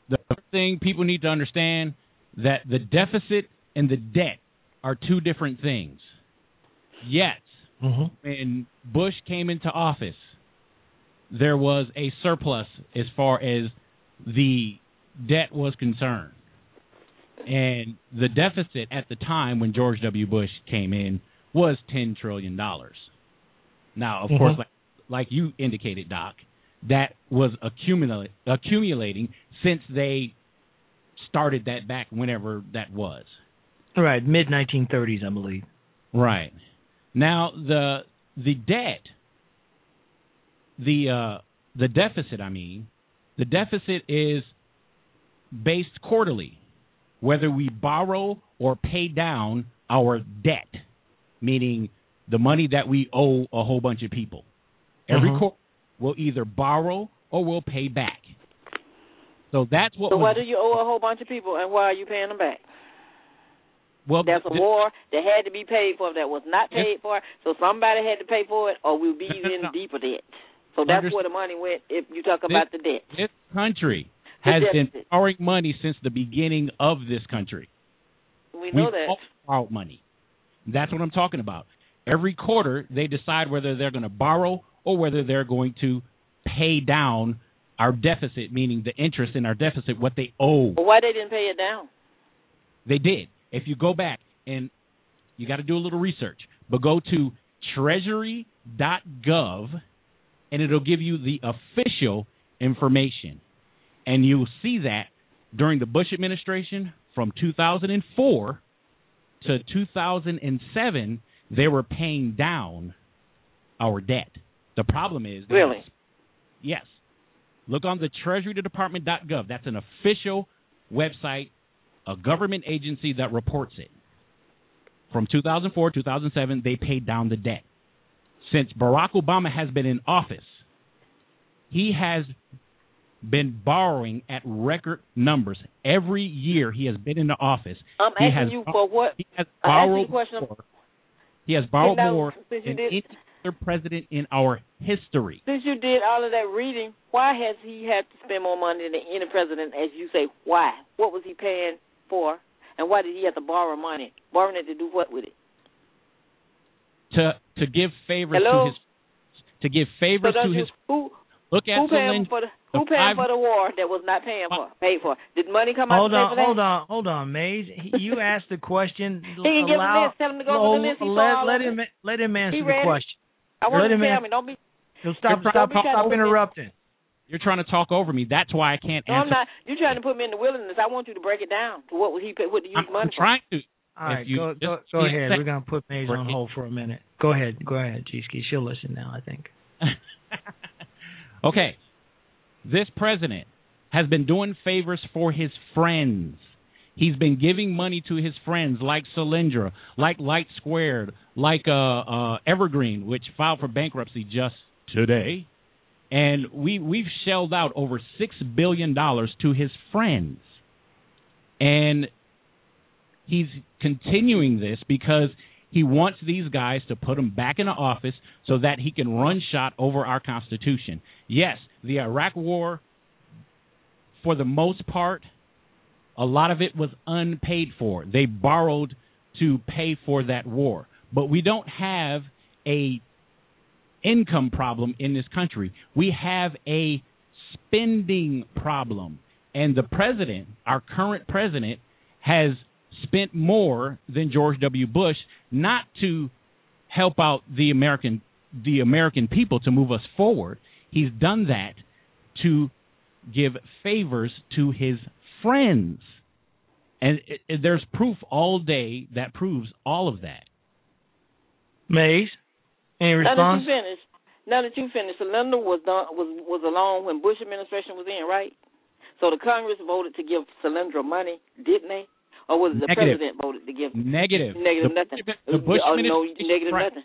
the thing people need to understand that the deficit and the debt are two different things. Yes, Mm-hmm. when Bush came into office, there was a surplus as far as the debt was concerned. And the deficit at the time when George W. Bush came in was $10 trillion. Now, of Mhm. course, like, like you indicated, Doc, that was accumulate, accumulating since they started that back whenever that was. Right, mid 1930s, I believe. Right. Now the the debt the uh the deficit I mean, the deficit is based quarterly whether we borrow or pay down our debt, meaning the money that we owe a whole bunch of people. Every Mhm. quarter we'll either borrow or we'll pay back. So that's what So was- why do you owe a whole bunch of people, and why are you paying them back? well That's a the- war that had to be paid for that was not paid for, so somebody had to pay for it, or we'll be in deeper debt. So that's Understand- where the money went. If you talk about the debt, This country The has been borrowing money since the beginning of this country. we know We've that. borrowed money. That's what I'm talking about. Every quarter, they decide whether they're going to borrow or whether they're going to pay down our deficit, meaning the interest in our deficit, what they owe. But why they didn't pay it down? They did. If you go back and you got to do a little research, but go to treasury.gov and it'll give you the official information. And you'll see that during the Bush administration from 2004 to 2007, they were paying down our debt. The problem is Really? Yes. Look on the treasurydepartment.gov. That's an official website, a government agency that reports it. From 2004 2007, they paid down the debt. Since Barack Obama has been in office, he has been borrowing at record numbers. Every year he has been in the office, I'm he asking has you for what? he has I'm asking you borrowed more. He has borrowed more than did- any other president in our history. Since you did all of that reading, why has he had to spend more money than any president? As you say, why? What was he paying for? And why did he have to borrow money? Borrowing it to do what with it? To to give favors Hello? to his to give favors to you, his who look at who Solange- for the the who paying five- for the war that was not paying for uh, paid for? Did money come out Hold on, for that? hold on, hold on, Maze. You asked the question. He can give allow, list. Tell him to go no, to the list. He let, let him let him answer He the read it. question. I want let him him to tell an- me. Don't be. So stop, stop, stop interrupting. You're trying to talk over me. That's why I can't No, I'm answer. not. You're trying to put me in the wilderness. I want you to break it down to what was he what to use I'm, money I'm trying to. All right, go go, go give me a ahead. We're gonna put Maze on hold for a minute. Go ahead, go ahead, G-Ski. She'll listen now. I think. okay. This president has been doing favors for his friends. He's been giving money to his friends like Solyndra, like Light Squared, like uh, uh, Evergreen, which filed for bankruptcy just today. And we we've shelled out over six billion dollars to his friends. And he's continuing this because he wants these guys to put him back in office so that he can run shot over our Constitution. Yes, the Iraq War, for the most part, a lot of it was unpaid for. They borrowed to pay for that war. But we don't have a income problem in this country. We have a spending problem. And the president, our current president, has spent more than George W. Bush not to help out the American the American people to move us forward. He's done that to give favors to his friends. And it, it- there's proof all day that proves all of that. Maze, any Now that response? you finished, now that you finished, Solyndra was done, was was along when Bush administration was in, right? So the Congress voted to give Solyndra money, didn't they? Or was it the Negative. president voted to give? Negative. Negative The nothing. The Bush oh no, administration- negative nothing.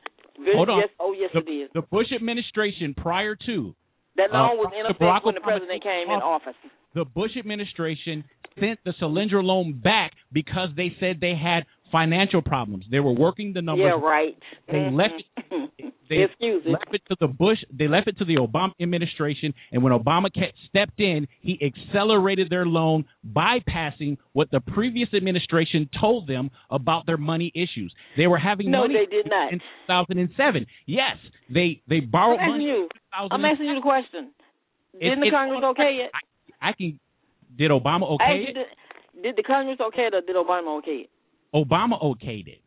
Hold on. Yes, oh yes, the, it is. the Bush administration prior to That uh, loan was in effect when the president came in office. the Bush administration sent the Solyndra loan back because they said they had financial problems. They were working the numbers. Yeah, right. They left it. Mm-hmm. They Excuse left it to the Bush. They left it to the Obama administration, and when Obama stepped in, he accelerated their loan, bypassing what the previous administration told them about their money issues. They were having No, money they did not. in 2007. Yes, they they borrowed I'm money. you. I'm asking you the question. Didn't the Congress okay it? I can. Did Obama okay it? did, did the Congress okay it or did Obama okay it? Obama okayed it.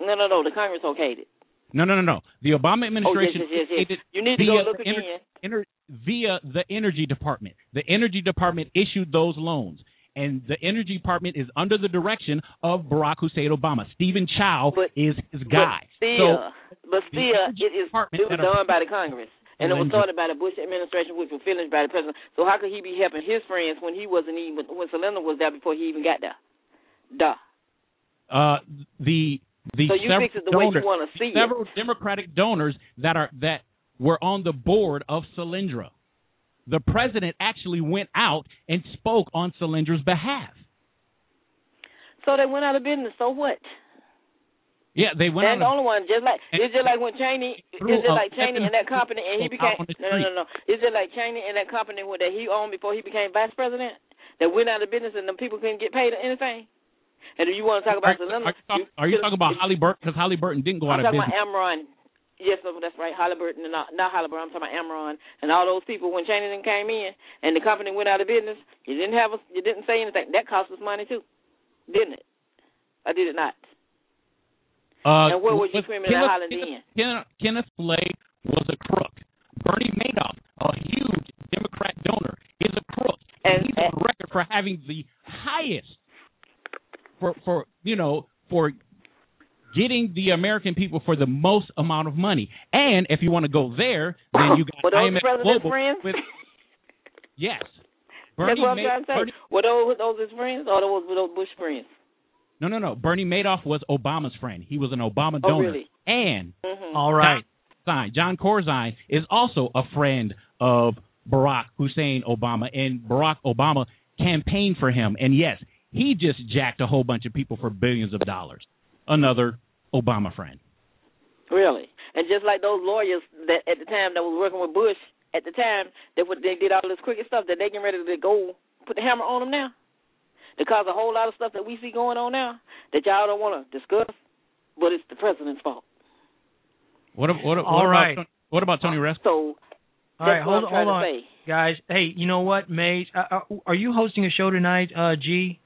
No, no, no. The Congress okayed it. No, no, no, no. The Obama oh, administration Oh, yes, yes, yes. You need to go look ener- again. ener- via the Energy Department. The Energy Department issued those loans. And the Energy Department is under the direction of Barack Hussein Obama. Steven Chu is his guy. But still, so but still, it is it was done by the Congress, and it was started by the Bush administration, which was finished by the president. So how could he be helping his friends when he wasn't even when Solyndra was there before he even got there? Duh. Uh, the the So you several the way you donors, wanna see it. several Democratic donors that are that were on the board of Solyndra. The president actually went out and spoke on Solyndra's behalf. So they went out of business. So what? Yeah, they went That's the only one. Just like it's just like when Cheney, it's just like Cheney and that company, and he became no, no, no, no. It's just like Cheney and that company that he owned before he became vice president. That went out of business and the people couldn't get paid or anything. And if you want to talk Are, about are, Solyndra? you talk, are you talking about Halliburton? Because Halliburton didn't go I'm out of business talking about Enron. Yes, that's right. Halliburton and not, not Halliburton. I'm talking about Enron and all those people when then came in and the company went out of business. You didn't have a, you didn't say anything. That cost us money too, didn't it? I did it not. Uh, and where was you screaming Kenneth, and hollering Kenneth, then? Kenneth, Kenneth Lay was a crook. Bernie Madoff, a huge Democrat donor, is a crook. And, he's on record for having the highest for for you know for getting the American people for the most amount of money. And if you want to go there, then you got Were those IMF president's Global friends? with yes. That's Bernie what I'm Ma- trying to say. Bernie- Were those those his friends or those were those Bush friends? no, no, no. Bernie Madoff was Obama's friend. He was an Obama Oh, donor. really? And Mm-hmm. All right. John, Jon Corzine is also a friend of Barack Hussein Obama, and Barack Obama campaigned for him. And yes, he just jacked a whole bunch of people for billions of dollars. Another Obama friend. Really? And just like those lawyers that at the time that was working with Bush at the time, that what they did all this crooked stuff that they getting ready to go put the hammer on them now. To cause a whole lot of stuff that we see going on now that y'all don't want to discuss, but it's the president's fault. What, ab- what, what, All about, right. Tony- what about Tony Rezko? So All that's right, what hold on, hold on, guys. Hey, you know what, Maze? Uh, uh, are you hosting a show tonight, uh, G?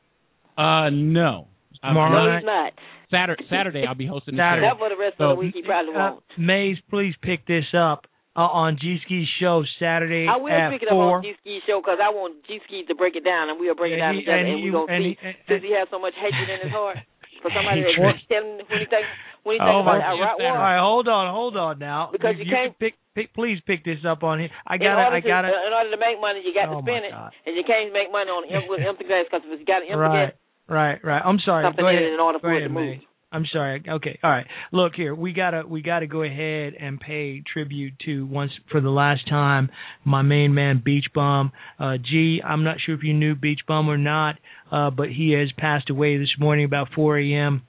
Uh, no. Uh, Tomorrow No, night? he's not. Saturday, Saturday I'll be hosting the Saturday. show. That for the rest So- of the week he probably Uh, won't. Maze, please pick this up uh, on G Ski's show Saturday I will at pick it up four. on G Ski show because I want G Ski to break it down and we'll break it And down he- together and and, he- we're gonna see he- and- since he has so much hatred in his heart for somebody Hatred. that's telling when he think when he think Oh about my Iraq All war. right, hold on, hold on now. Because you can can't- pick, pick. Please pick this up on here. I in gotta, order I to, gotta. in order to make money, you got Oh, to spend it, and you can't make money on em- with empty glass because if you got an empty Right, glass, right, right. I'm sorry. something Go ahead. in order for it to move. I'm sorry. Okay. All right. Look here. We gotta we gotta go ahead and pay tribute to once for the last time my main man Beach Bum. Uh, G. I'm not sure if you knew Beach Bum or not, uh, but he has passed away this morning about 4 a.m.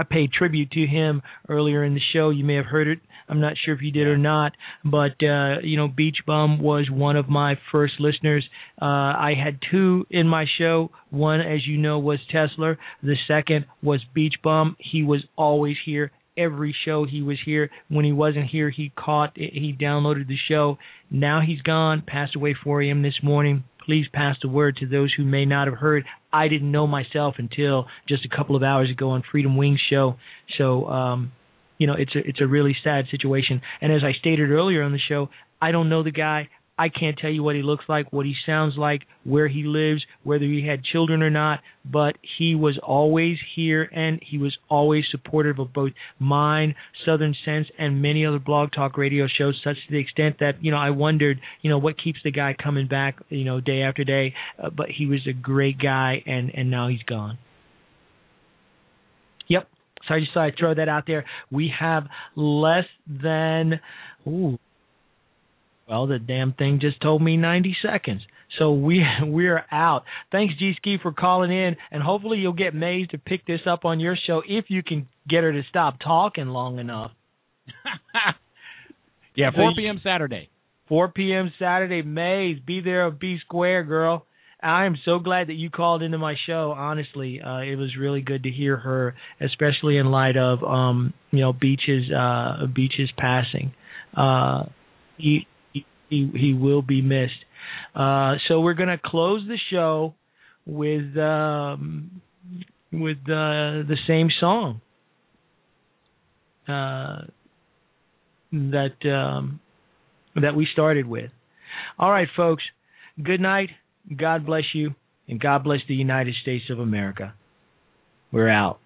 I paid tribute to him earlier in the show. You may have heard it. I'm not sure if you did or not, but uh, you know, Beach Bum was one of my first listeners. Uh, I had two in my show. One, as you know, was Tesla. The second was Beach Bum. He was always here. Every show he was here. When he wasn't here, he caught. He downloaded the show. Now he's gone. Passed away 4 a.m. this morning. Please pass the word to those who may not have heard. I didn't know myself until just a couple of hours ago on Freedom Wings show. So, um, you know, it's a it's a really sad situation. And as I stated earlier on the show, I don't know the guy. I can't tell you what he looks like, what he sounds like, where he lives, whether he had children or not, but he was always here and he was always supportive of both mine, Southern Sense, and many other blog talk radio shows, such to the extent that, you know, I wondered, you know, what keeps the guy coming back, you know, day after day. Uh, but he was a great guy and, and now he's gone. Yep. So I just thought I'd throw that out there. We have less than, ooh, well, the damn thing just told me 90 seconds. So we we're out. Thanks, G Ski, for calling in, and hopefully you'll get Maze to pick this up on your show if you can get her to stop talking long enough. yeah, 4 p.m. Saturday. 4 p.m. Saturday, Maze. Be there or be square, girl. I am so glad that you called into my show. Honestly, uh, it was really good to hear her, especially in light of um, you know Beach's uh, Beach's passing. Uh, he, he he will be missed. Uh, so we're gonna close the show with um, with uh, the same song uh, that um, that we started with. All right, folks. Good night. God bless you, and God bless the United States of America. We're out.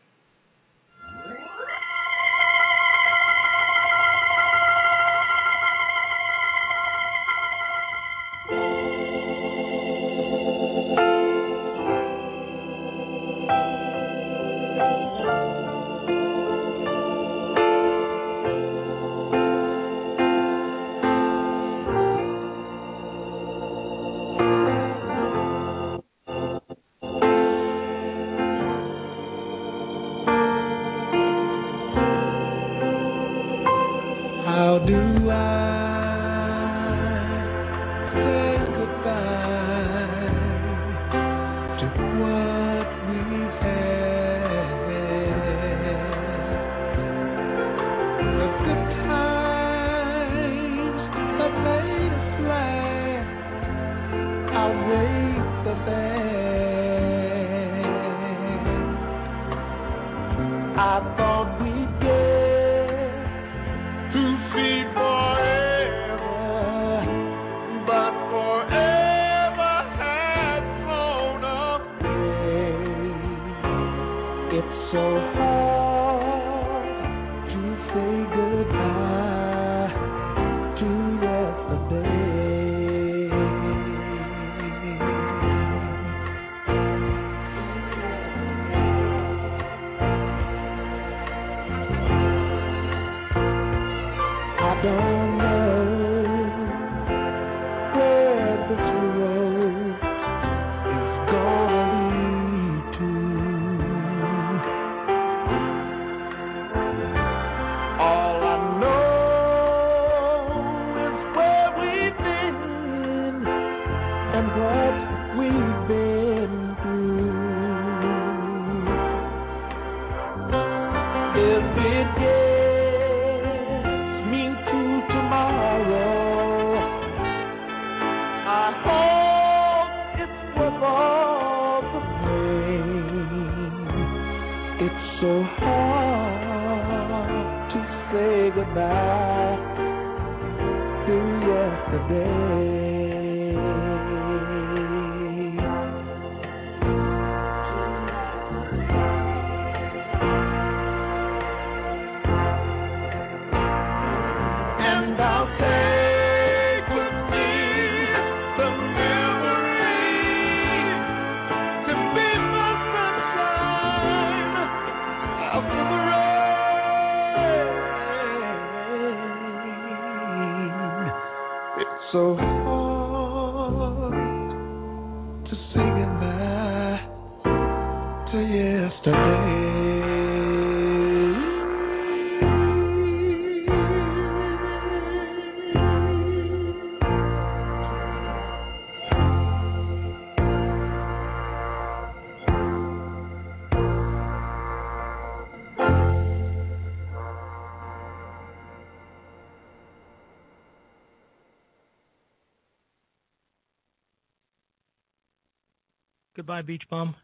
Goodbye, Beach Bum.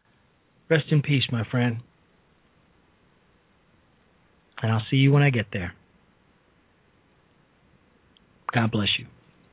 Rest in peace, my friend. And I'll see you when I get there. God bless you.